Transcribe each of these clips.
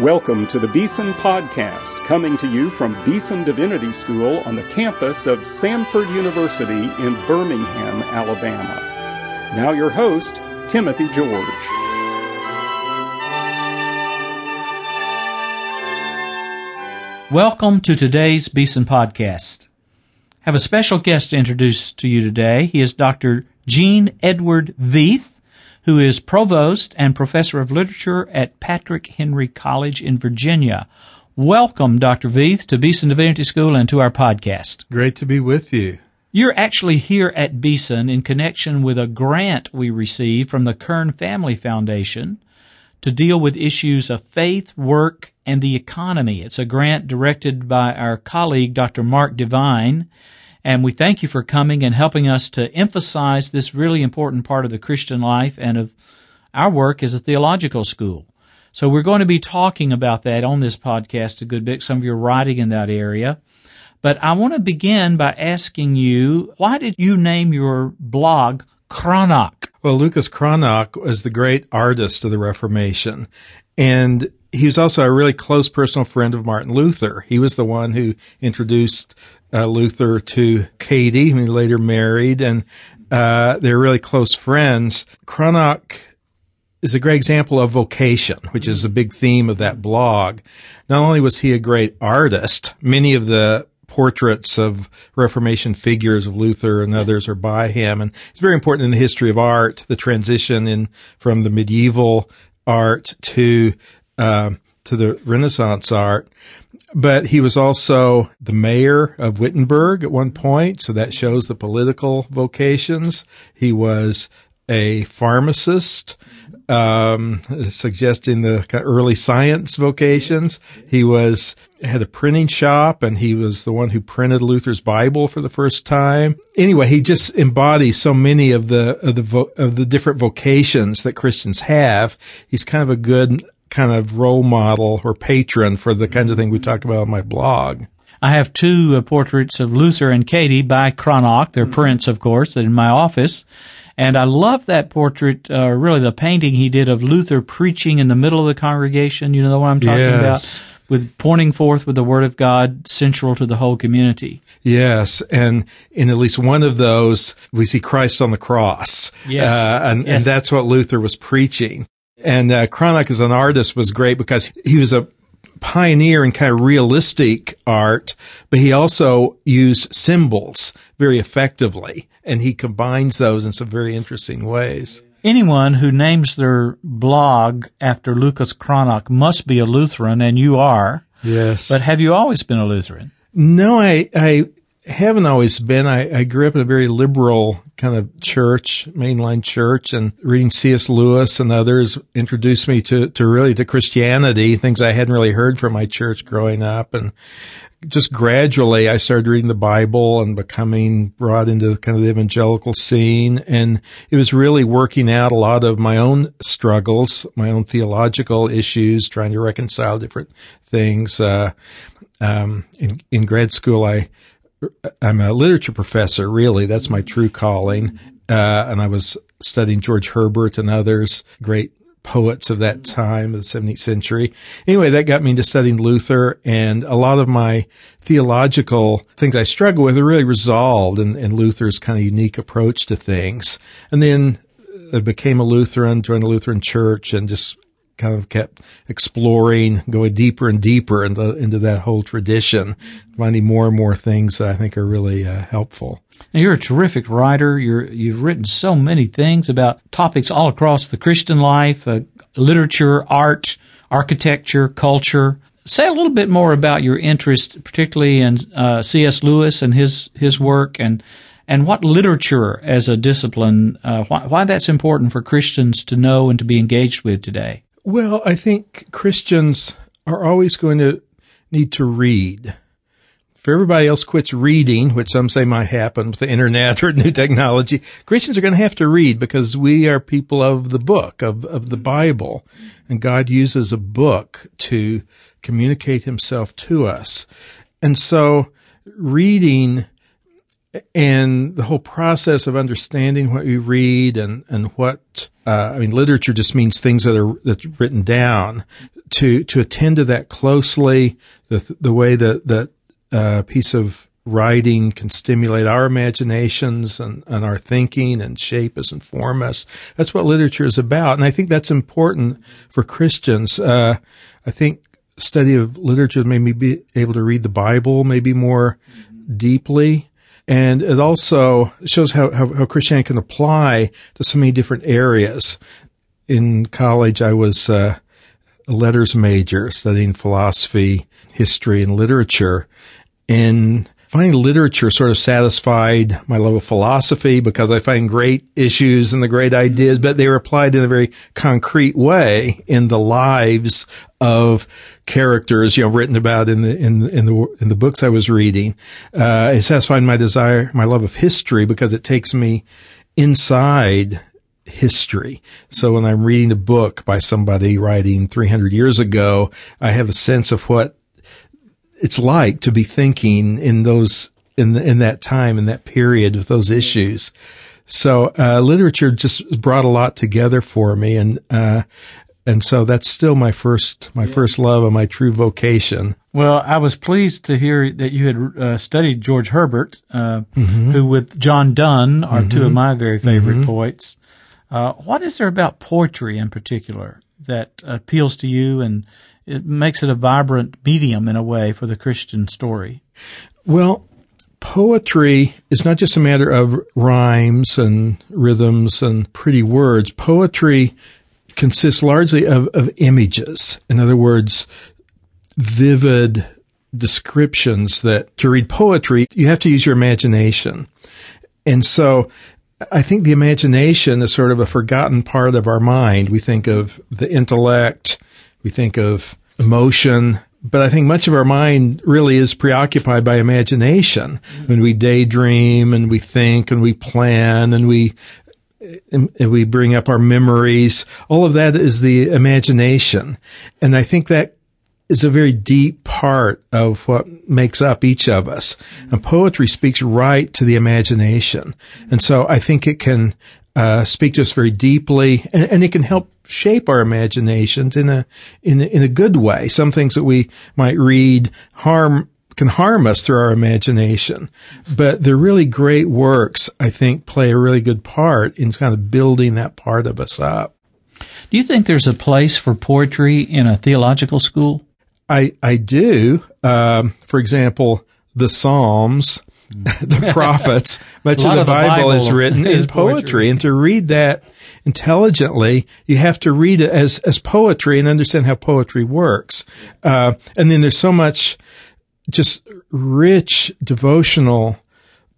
Welcome to the Beeson Podcast, coming to you from Beeson Divinity School on the campus of Samford University in Birmingham, Alabama. Now, your host, Timothy George. Welcome to today's Beeson Podcast. I have a special guest to introduce to you today. He is Dr. Gene Edward Veith who is provost and professor of literature at Patrick Henry College in Virginia. Welcome, Dr. Veith, to Beeson Divinity School and to our podcast. Great to be with you. You're actually here at Beeson in connection with a grant we received from the Kern Family Foundation to deal with issues of faith, work, and the economy. It's a grant directed by our colleague, Dr. Mark DeVine, and we thank you for coming and helping us to emphasize this really important part of the Christian life and of our work as a theological school. So we're going to be talking about that on this podcast a good bit. Some of you are writing in that area. But I want to begin by asking you, why did you name your blog Cranach? Well, Lucas Cranach was the great artist of the Reformation. And he was also a really close personal friend of Martin Luther. He was the one who introduced uh, Luther to Katie, who he later married, and uh, they're really close friends. Cranach is a great example of vocation, which is a big theme of that blog. Not only was he a great artist, many of the portraits of Reformation figures of Luther and others are by him, and it's very important in the history of art, the transition in from the medieval art to uh, to the Renaissance art. But he was also the mayor of Wittenberg at one point, so that shows the political vocations. He was a pharmacist, um, suggesting the early science vocations. He was had a printing shop, and he was the one who printed Luther's Bible for the first time. Anyway, he just embodies so many of the of the vo- of the different vocations that Christians have. He's kind of a good kind of role model or patron for the kinds of thing we talk about on my blog. I have two uh, portraits of Luther and Katie by Cranach. They're mm-hmm. prints, of course, in my office. And I love that portrait, uh, really the painting he did of Luther preaching in the middle of the congregation. You know what I'm talking yes. about? With pointing forth with the Word of God central to the whole community. Yes. And in at least one of those, we see Christ on the cross. Yes. Uh, and, yes. and that's what Luther was preaching. And uh, Cranach as an artist was great because he was a pioneer in kind of realistic art, but he also used symbols very effectively, and he combines those in some very interesting ways. Anyone who names their blog after Lucas Cranach must be a Lutheran, and you are. Yes. But have you always been a Lutheran? No, I, I haven't always been. I, I, grew up in a very liberal kind of church, mainline church, and reading C.S. Lewis and others introduced me to, to really to Christianity, things I hadn't really heard from my church growing up. And just gradually I started reading the Bible and becoming brought into kind of the evangelical scene. And it was really working out a lot of my own struggles, my own theological issues, trying to reconcile different things. Uh, um, in, in grad school, I I'm a literature professor, really. That's my true calling. Uh, and I was studying George Herbert and others, great poets of that time, of the 17th century. Anyway, that got me into studying Luther and a lot of my theological things I struggle with are really resolved in, in Luther's kind of unique approach to things. And then I became a Lutheran, joined the Lutheran church and just kind of kept exploring, going deeper and deeper into, into that whole tradition, finding more and more things that I think are really uh, helpful. Now you're a terrific writer. You're, you've written so many things about topics all across the Christian life, uh, literature, art, architecture, culture. Say a little bit more about your interest, particularly in uh, C.S. Lewis and his his work, and and what literature as a discipline, uh, why, why that's important for Christians to know and to be engaged with today. Well, I think Christians are always going to need to read. If everybody else quits reading, which some say might happen with the internet or new technology, Christians are going to have to read because we are people of the book, of, of the mm-hmm. Bible. And God uses a book to communicate himself to us. And so reading and the whole process of understanding what we read and and what uh, I mean, literature just means things that are that's written down. To to attend to that closely, the the way that that uh, piece of writing can stimulate our imaginations and, and our thinking and shape us and form us. That's what literature is about, and I think that's important for Christians. Uh, I think study of literature made me be able to read the Bible maybe more deeply and it also shows how, how, how Christianity can apply to so many different areas. In college, I was uh, a letters major studying philosophy, history, and literature. And finding literature sort of satisfied my love of philosophy because I find great issues and the great ideas, but they were applied in a very concrete way in the lives of characters, you know, written about in the in in the in the books I was reading. Uh, it satisfied my desire, my love of history because it takes me inside history. So when I'm reading a book by somebody writing 300 years ago, I have a sense of what it's like to be thinking in those in the, in that time in that period with those issues. So uh, literature just brought a lot together for me, and uh, and so that's still my first my yeah. first love and my true vocation. Well, I was pleased to hear that you had uh, studied George Herbert, uh, mm-hmm. who with John Donne are mm-hmm. two of mm-hmm. my very favorite mm-hmm. poets. Uh, what is there about poetry in particular that appeals to you and it makes it a vibrant medium in a way for the Christian story. Well, poetry is not just a matter of rhymes and rhythms and pretty words. Poetry consists largely of, of images. In other words, vivid descriptions that to read poetry, you have to use your imagination. And so I think the imagination is sort of a forgotten part of our mind. We think of the intellect, we think of emotion, but I think much of our mind really is preoccupied by imagination. When we daydream and we think and we plan and we and we bring up our memories, all of that is the imagination. And I think that is a very deep part of what makes up each of us. And poetry speaks right to the imagination. And so I think it can uh, speak to us very deeply and, and it can help shape our imaginations in a, in a, in a good way. Some things that we might read harm can harm us through our imagination. But the really great works, I think, play a really good part in kind of building that part of us up. Do you think there's a place for poetry in a theological school? I, I do. Um, for example, the Psalms, the prophets, much of the, of the Bible, Bible, is written is in poetry. poetry. And to read that intelligently, you have to read it as, as poetry and understand how poetry works. Uh, and then there's so much just rich devotional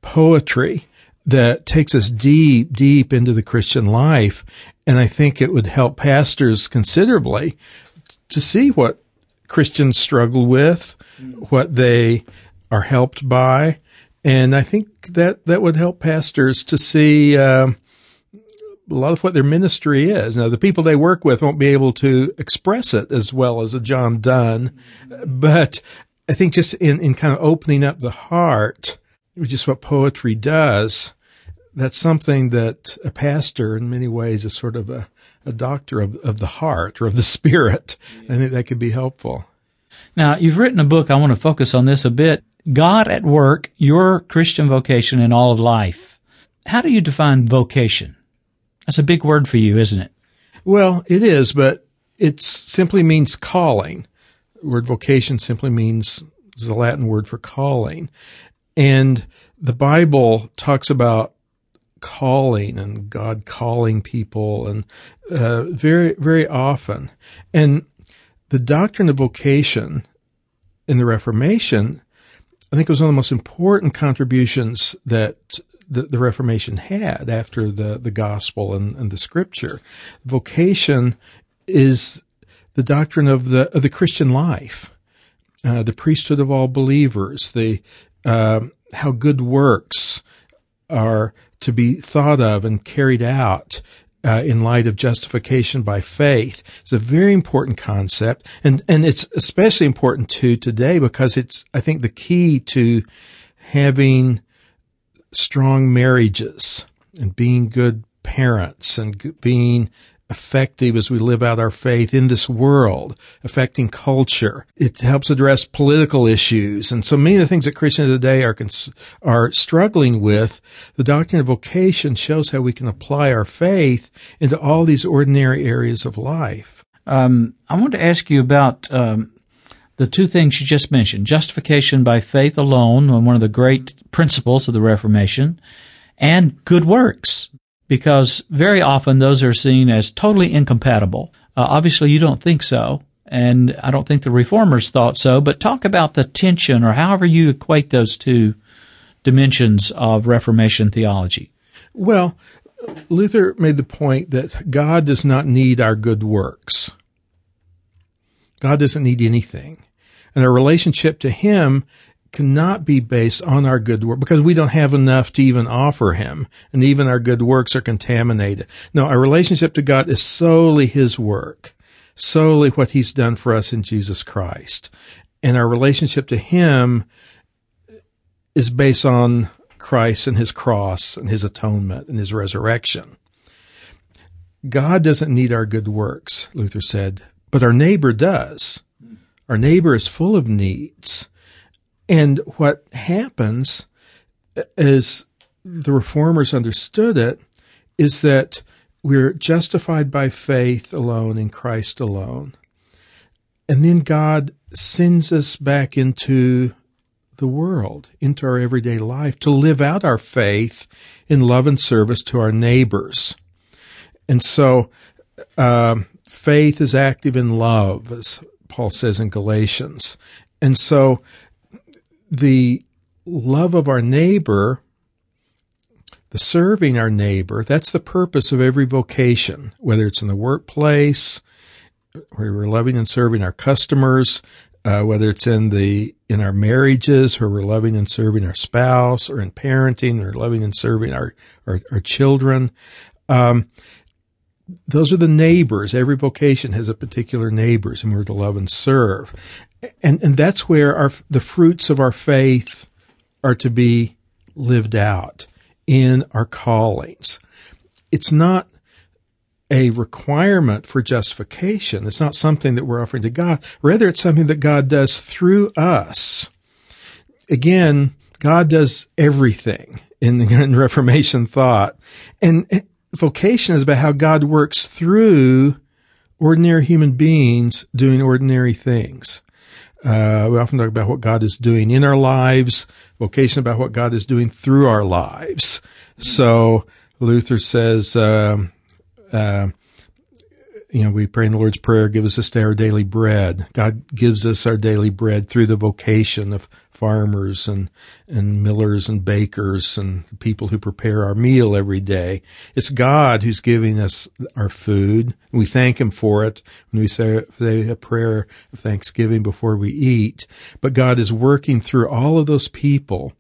poetry that takes us deep, deep into the Christian life. And I think it would help pastors considerably to see what Christians struggle with, what they are helped by. And I think that that would help pastors to see, um, a lot of what their ministry is. Now, the people they work with won't be able to express it as well as a John Donne, but I think just in, in kind of opening up the heart, which is what poetry does, that's something that a pastor in many ways is sort of a, a doctor of, of the heart or of the spirit. I think that could be helpful. Now, you've written a book. I want to focus on this a bit. God at Work, Your Christian Vocation in All of Life. How do you define vocation? That's a big word for you, isn't it? Well, it is, but it simply means calling. The word vocation simply means the Latin word for calling. And the Bible talks about calling and God calling people and uh, very, very often. And the doctrine of vocation in the Reformation, I think it was one of the most important contributions that the, the Reformation had after the, the gospel and, and the scripture. Vocation is the doctrine of the of the Christian life, uh, the priesthood of all believers, the uh, how good works are to be thought of and carried out uh, in light of justification by faith. It's a very important concept, and and it's especially important to today because it's I think the key to having strong marriages and being good parents and being effective as we live out our faith in this world, affecting culture. It helps address political issues. And so many of the things that Christians today are, cons- are struggling with, the doctrine of vocation shows how we can apply our faith into all these ordinary areas of life. Um, I want to ask you about um, the two things you just mentioned justification by faith alone, one of the great principles of the Reformation, and good works because very often those are seen as totally incompatible. Uh, obviously, you don't think so, and I don't think the reformers thought so. But talk about the tension, or however you equate those two dimensions of Reformation theology. Well, Luther made the point that God does not need our good works. God doesn't need anything. And our relationship to Him cannot be based on our good work because we don't have enough to even offer him and even our good works are contaminated. No, our relationship to God is solely his work, solely what he's done for us in Jesus Christ. And our relationship to him is based on Christ and his cross and his atonement and his resurrection. God doesn't need our good works, Luther said, but our neighbor does. Our neighbor is full of needs. And what happens as the reformers understood it is that we're justified by faith alone in Christ alone. And then God sends us back into the world, into our everyday life, to live out our faith in love and service to our neighbors. And so, uh, faith is active in love, as Paul says in Galatians. And so, the love of our neighbor, the serving our neighbor, that's the purpose of every vocation, whether it's in the workplace, where we're loving and serving our customers, uh, whether it's in the in our marriages, where we're loving and serving our spouse, or in parenting, or loving and serving our our, our children. Um, those are the neighbors. Every vocation has a particular neighbors, and we're to love and serve and and that's where our the fruits of our faith are to be lived out in our callings. It's not a requirement for justification. It's not something that we're offering to God. Rather, it's something that God does through us. Again, God does everything in, in Reformation thought. And vocation is about how God works through ordinary human beings doing ordinary things. Uh, we often talk about what God is doing in our lives, vocation about what God is doing through our lives. So Luther says, um, uh, you know, we pray in the Lord's Prayer, give us this day our daily bread. God gives us our daily bread through the vocation of farmers and, and millers and bakers and the people who prepare our meal every day. It's God who's giving us our food. We thank Him for it when we say, say a prayer of thanksgiving before we eat. But God is working through all of those people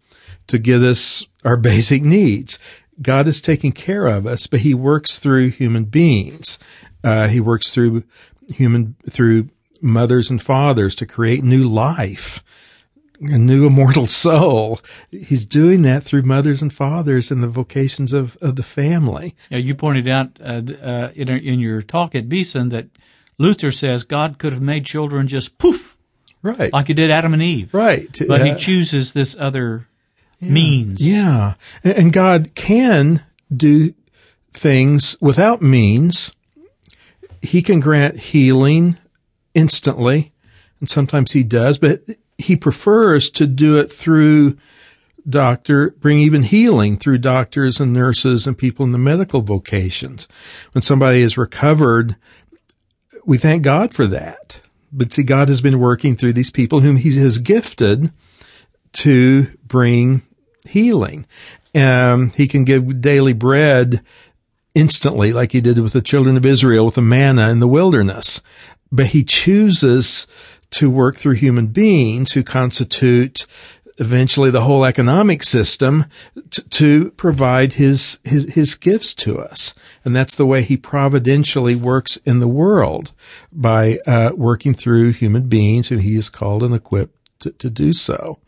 to give us our basic needs. God is taking care of us, but He works through human beings. Uh, he works through human through mothers and fathers to create new life, a new immortal soul. He's doing that through mothers and fathers and the vocations of, of the family. Now, you pointed out uh, uh, in, in your talk at Beeson that Luther says God could have made children just poof, right, like He did Adam and Eve, right, but He chooses this other yeah. means. Yeah, and God can do things without means he can grant healing instantly, and sometimes he does, but he prefers to do it through doctor, bring even healing through doctors and nurses and people in the medical vocations. When somebody is recovered, we thank God for that. But see, God has been working through these people whom he has gifted to bring healing. Um, he can give daily bread instantly, like he did with the children of Israel with the manna in the wilderness. But he chooses to work through human beings who constitute eventually the whole economic system t- to provide his, his, his gifts to us. And that's the way he providentially works in the world by uh, working through human beings who he is called and equipped to, to do so.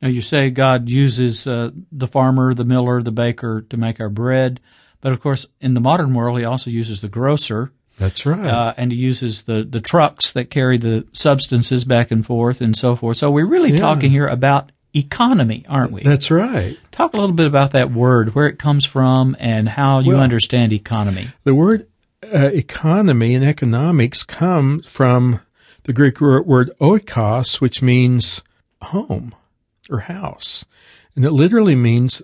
Now you say God uses uh, the farmer, the miller, the baker to make our bread, but of course, in the modern world, He also uses the grocer. That's right. Uh, and he uses the, the trucks that carry the substances back and forth and so forth. So we're really Yeah. talking here about economy, aren't we? That's right. Talk a little bit about that word, where it comes from, and how you Well- understand economy. The word uh, economy and economics come from the Greek word oikos, which means home or house. And it literally means,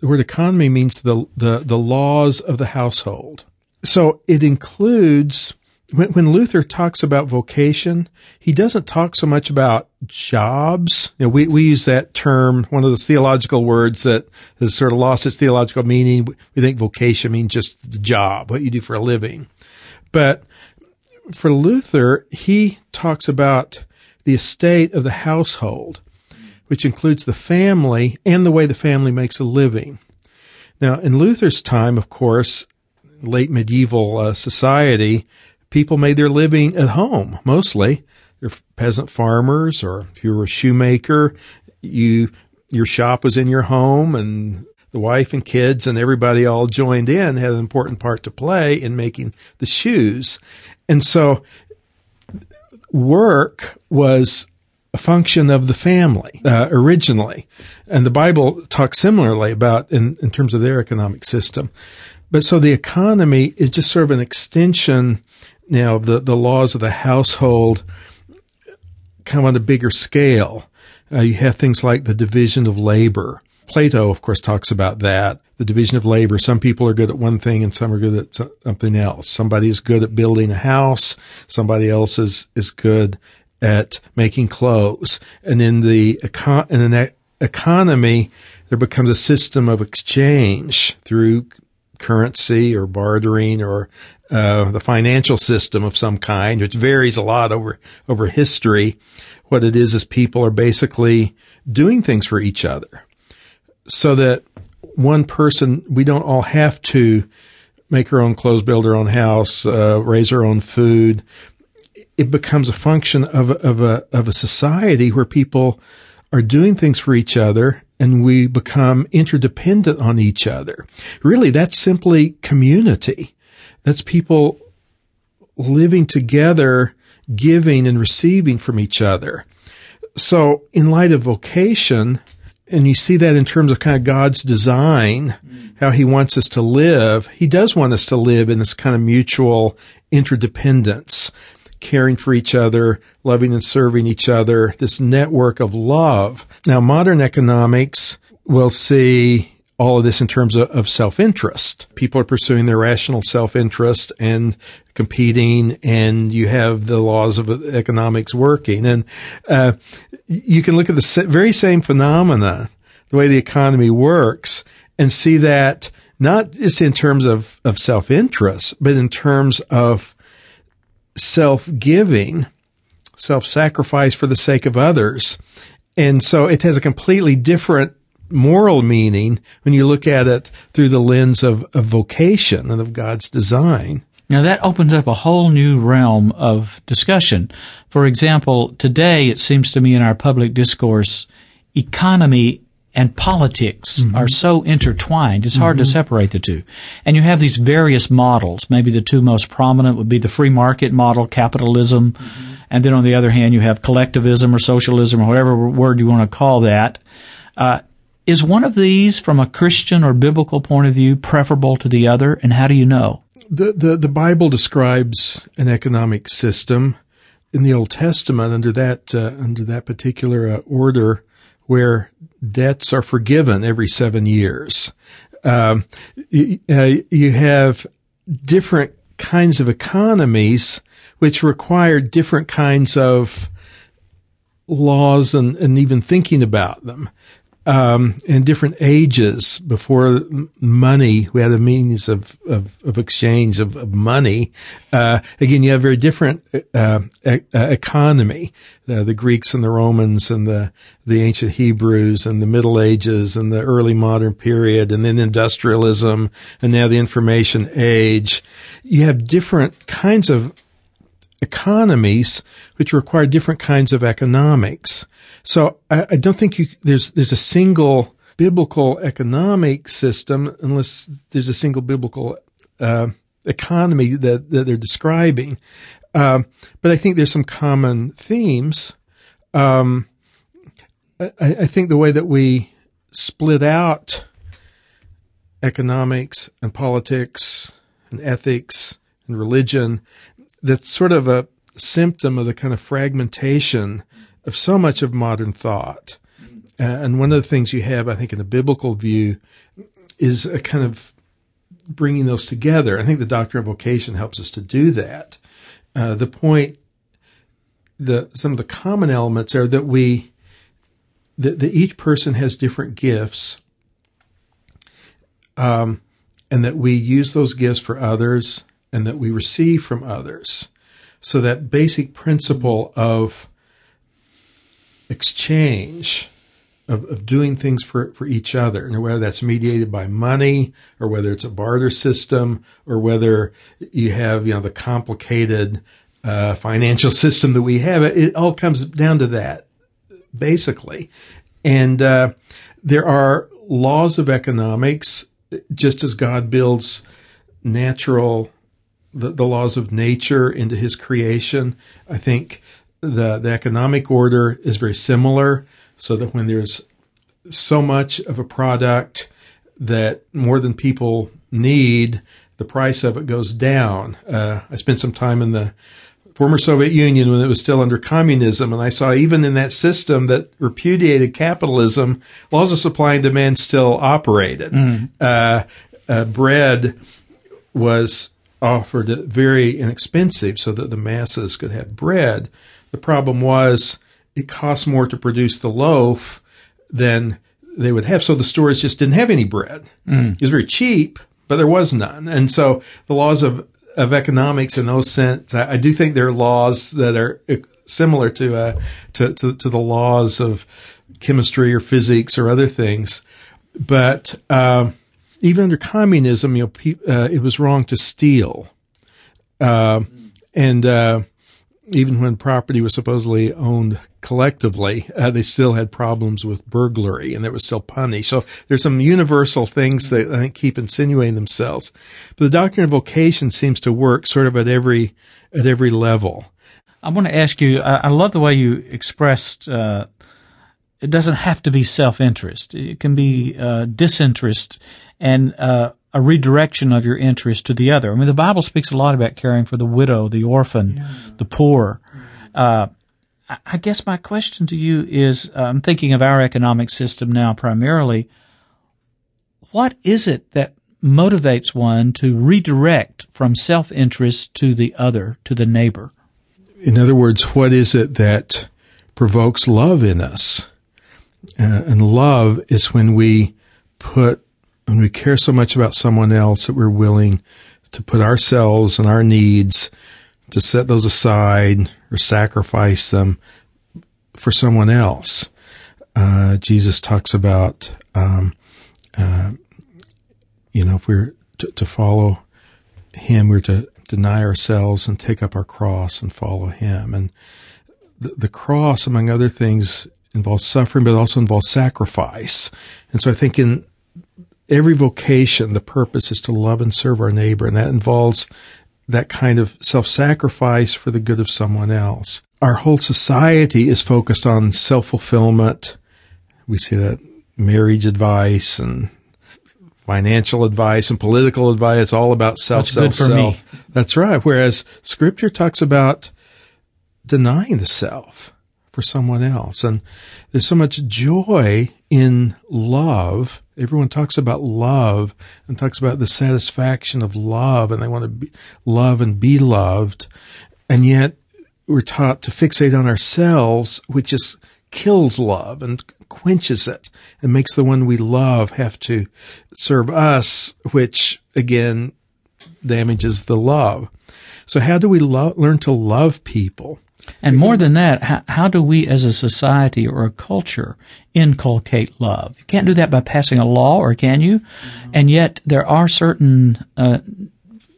the word economy means the, the, the laws of the household. So it includes, when, when Luther talks about vocation, he doesn't talk so much about jobs. You know, we, we use that term, one of those theological words that has sort of lost its theological meaning. We think vocation means just the job, what you do for a living. But for Luther, he talks about the estate of the household, which includes the family and the way the family makes a living. Now, in Luther's time, of course, late medieval uh, society, people made their living at home mostly. They're peasant farmers, or if you were a shoemaker, you your shop was in your home, and the wife and kids and everybody all joined in had an important part to play in making the shoes. And so work was a function of the family uh, originally, and the Bible talks similarly about in, in terms of their economic system. But so the economy is just sort of an extension now of the, the laws of the household, kind of on a bigger scale. Uh, you have things like the division of labor. Plato, of course, talks about that. The division of labor. Some people are good at one thing and some are good at something else. Somebody is good at building a house. Somebody else is, is good at making clothes. And in the econ- in an economy, there becomes a system of exchange through currency or bartering or uh, the financial system of some kind, which varies a lot over over history. What it is is people are basically doing things for each other, so that one person we don't all have to make our own clothes, build our own house, uh, raise our own food. It becomes a function of a, of a of a society where people are doing things for each other and we become interdependent on each other. Really, that's simply community. That's people living together, giving and receiving from each other. So in light of vocation, and you see that in terms of kind of God's design, mm. how he wants us to live, he does want us to live in this kind of mutual interdependence, caring for each other, loving and serving each other, this network of love. Now, modern economics will see all of this in terms of, of self-interest. People are pursuing their rational self-interest and competing, and you have the laws of economics working. And uh, you can look at the very same phenomena, the way the economy works, and see that not just in terms of, of self-interest, but in terms of self-giving, self-sacrifice for the sake of others. And so it has a completely different moral meaning when you look at it through the lens of, of vocation and of God's design. Now that opens up a whole new realm of discussion. For example, today it seems to me in our public discourse, economy and politics are so intertwined. It's hard to separate the two. And you have these various models. Maybe the two most prominent would be the free market model, capitalism. And then on the other hand, you have collectivism or socialism or whatever word you want to call that. Uh, is one of these, from a Christian or biblical point of view, preferable to the other? And how do you know? The, the, the Bible describes an economic system in the Old Testament under that, uh, under that particular uh, order where debts are forgiven every seven years. Um, you, uh, you have different kinds of economies which require different kinds of laws and, and even thinking about them. Um, in different ages before money, we had a means of, of, of exchange of, of money. Uh, again, you have a very different, uh, e- uh, economy. Uh, the Greeks and the Romans and the, the ancient Hebrews and the Middle Ages and the early modern period and then industrialism and now the information age. You have different kinds of economies which require different kinds of economics. So I, I don't think you, there's there's a single biblical economic system unless there's a single biblical uh, economy that, that they're describing. Um, but I think there's some common themes. Um, I, I, think the way that we split out economics and politics and ethics and religion, that's sort of a symptom of the kind of fragmentation of so much of modern thought. And one of the things you have, I think, in the biblical view is a kind of bringing those together. I think the doctrine of vocation helps us to do that. Uh, the point, the some of the common elements are that we that, that each person has different gifts, um, and that we use those gifts for others, and that we receive from others. So that basic principle of exchange of, of doing things for, for each other, and whether that's mediated by money or whether it's a barter system or whether you have, you know, the complicated uh, financial system that we have, it, all comes down to that, basically. And uh, there are laws of economics, just as God builds natural, the, the laws of nature into his creation. I think the, the economic order is very similar so that when there's so much of a product that more than people need, the price of it goes down. Uh, I spent some time in the former Soviet Union when it was still under communism, and I saw even in that system that repudiated capitalism, laws of supply and demand still operated. Mm. Uh, uh, bread was offered it very inexpensive so that the masses could have bread. The problem was it cost more to produce the loaf than they would have. So the stores just didn't have any bread. Mm. It was very cheap, but there was none. And so the laws of, of economics in those sense, I, I do think there are laws that are similar to, uh, to, to, to, the laws of chemistry or physics or other things. But, uh, even under communism, you know, pe- uh, it was wrong to steal. Uh, and, uh, even when property was supposedly owned collectively, uh, they still had problems with burglary and there was still punished. So there's some universal things that I think keep insinuating themselves. But the doctrine of vocation seems to work sort of at every, at every level. I want to ask you, I, I love the way you expressed, uh, it doesn't have to be self-interest. It can be, uh, disinterest and, uh, a redirection of your interest to the other. I mean, the Bible speaks a lot about caring for the widow, the orphan, yeah. the poor. Uh, I guess my question to you is, uh, I'm thinking of our economic system now primarily. What is it that motivates one to redirect from self-interest to the other, to the neighbor? In other words, what is it that provokes love in us? Uh, and love is when we put when we care so much about someone else that we're willing to put ourselves and our needs to set those aside or sacrifice them for someone else. Uh, Jesus talks about, um, uh, you know, if we're to, to, follow Him, we're to deny ourselves and take up our cross and follow Him. And the, the cross, among other things, involves suffering, but also involves sacrifice. And so I think in every vocation, the purpose is to love and serve our neighbor, and that involves that kind of self-sacrifice for the good of someone else. Our whole society is focused on self-fulfillment. We see that marriage advice and financial advice and political advice. It's all about self, That's self, self. Me. That's right. Whereas scripture talks about denying the self for someone else. And there's so much joy in love. Everyone talks about love and talks about the satisfaction of love and they want to be, love and be loved. And yet we're taught to fixate on ourselves, which just kills love and quenches it and makes the one we love have to serve us, which again damages the love. So how do we lo- learn to love people? And more than that, how, how, do we as a society or a culture inculcate love? You can't do that by passing a law, or can you? Mm-hmm. And yet there are certain uh,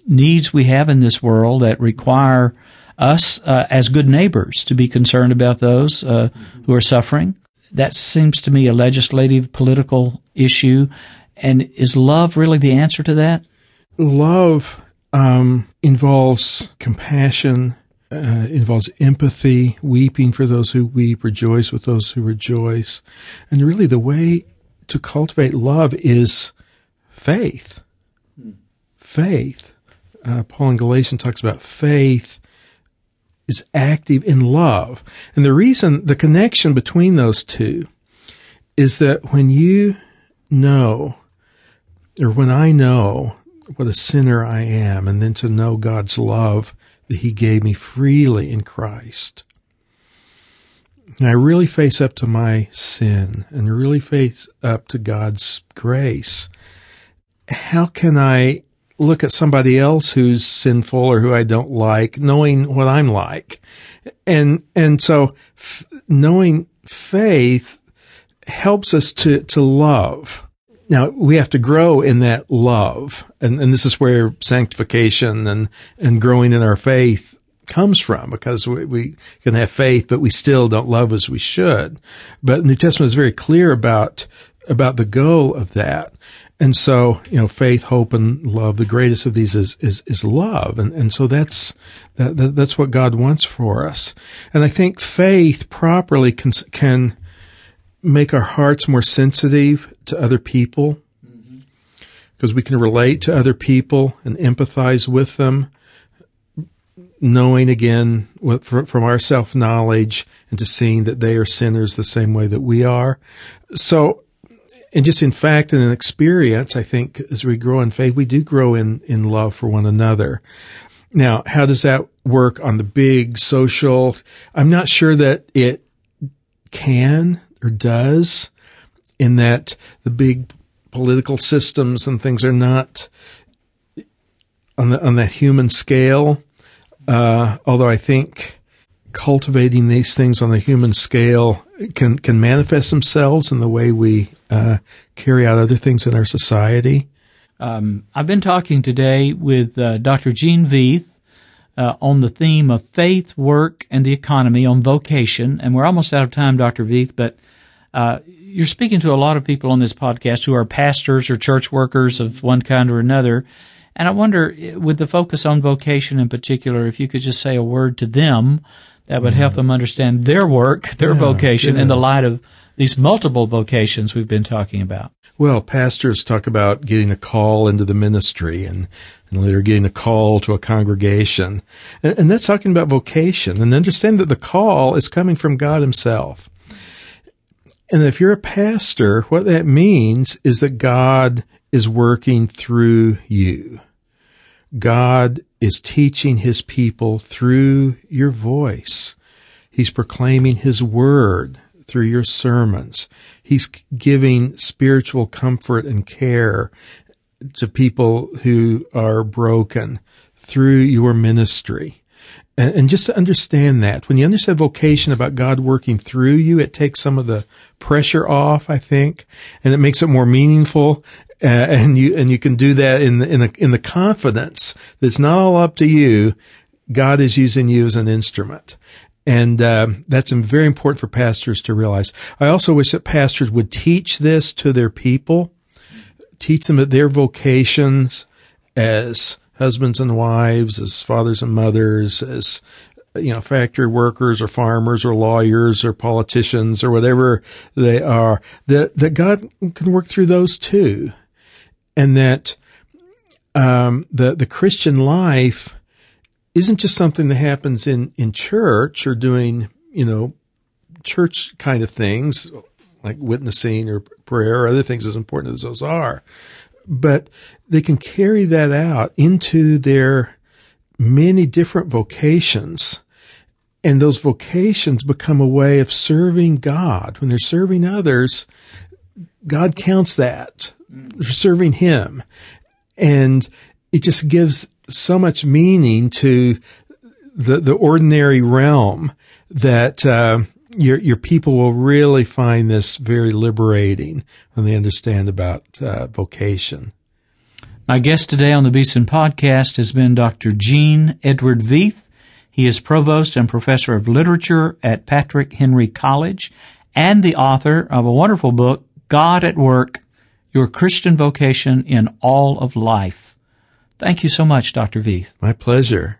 needs we have in this world that require us uh, as good neighbors to be concerned about those uh, who are suffering. That seems to me a legislative, political issue. And is love really the answer to that? Love um, involves compassion, uh, involves empathy, weeping for those who weep, rejoice with those who rejoice. And really, the way to cultivate love is faith. Faith. Uh, Paul in Galatians talks about faith is active in love. And the reason, the connection between those two is that when you know, or when I know what a sinner I am, and then to know God's love that He gave me freely in Christ, and I really face up to my sin and really face up to God's grace, how can I look at somebody else who's sinful or who I don't like, knowing what I'm like. And, and so f- knowing faith helps us to, to love. Now we have to grow in that love. And, and this is where sanctification and, and growing in our faith comes from because we, we, can have faith, but we still don't love as we should. But New Testament is very clear about, about the goal of that. And so, you know, faith, hope, and love, the greatest of these is, is, is love. And, and so that's, that, that's what God wants for us. And I think faith properly can, can make our hearts more sensitive to other people because we can relate to other people and empathize with them, knowing again what, from our self knowledge and to seeing that they are sinners the same way that we are. So and just in fact in experience, I think as we grow in faith, we do grow in, in love for one another. Now, how does that work on the big social? I'm not sure that it can or does in that the big political systems and things are not on the, on that human scale. Uh, although I think cultivating these things on the human scale can can manifest themselves in the way we uh, carry out other things in our society. Um, I've been talking today with uh, Dr. Gene Veith uh, on the theme of faith, work, and the economy on vocation, and we're almost out of time, Dr. Veith, but uh, you're speaking to a lot of people on this podcast who are pastors or church workers of one kind or another. And I wonder, with the focus on vocation in particular, if you could just say a word to them that would help mm-hmm. them understand their work, their yeah, vocation yeah. in the light of these multiple vocations we've been talking about. Well, pastors talk about getting a call into the ministry and, and later getting a call to a congregation. And, and that's talking about vocation and understand that the call is coming from God himself. And if you're a pastor, what that means is that God is working through you. God is teaching his people through your voice. He's proclaiming his word through your sermons. He's giving spiritual comfort and care to people who are broken through your ministry. And, and, just to understand that, when you understand vocation about God working through you, it takes some of the pressure off, I think, and it makes it more meaningful. Uh, and you and you can do that in the, in the in the confidence that it's not all up to you. God is using you as an instrument. And uh, that's very important for pastors to realize. I also wish that pastors would teach this to their people, teach them that their vocations as husbands and wives, as fathers and mothers, as you know, factory workers or farmers or lawyers or politicians or whatever they are, that, that God can work through those too. And that um, the the Christian life isn't just something that happens in in church or doing you know church kind of things like witnessing or prayer or other things as important as those are, but they can carry that out into their many different vocations. And those vocations become a way of serving God. When they're serving others, God counts that They're serving Him. And it just gives so much meaning to the, the ordinary realm that, uh, your, your people will really find this very liberating when they understand about uh, vocation. My guest today on the Beeson podcast has been Dr. Gene Edward Veith. He is provost and professor of literature at Patrick Henry College and the author of a wonderful book, God at Work, Your Christian Vocation in All of Life. Thank you so much, Dr. Veith. My pleasure.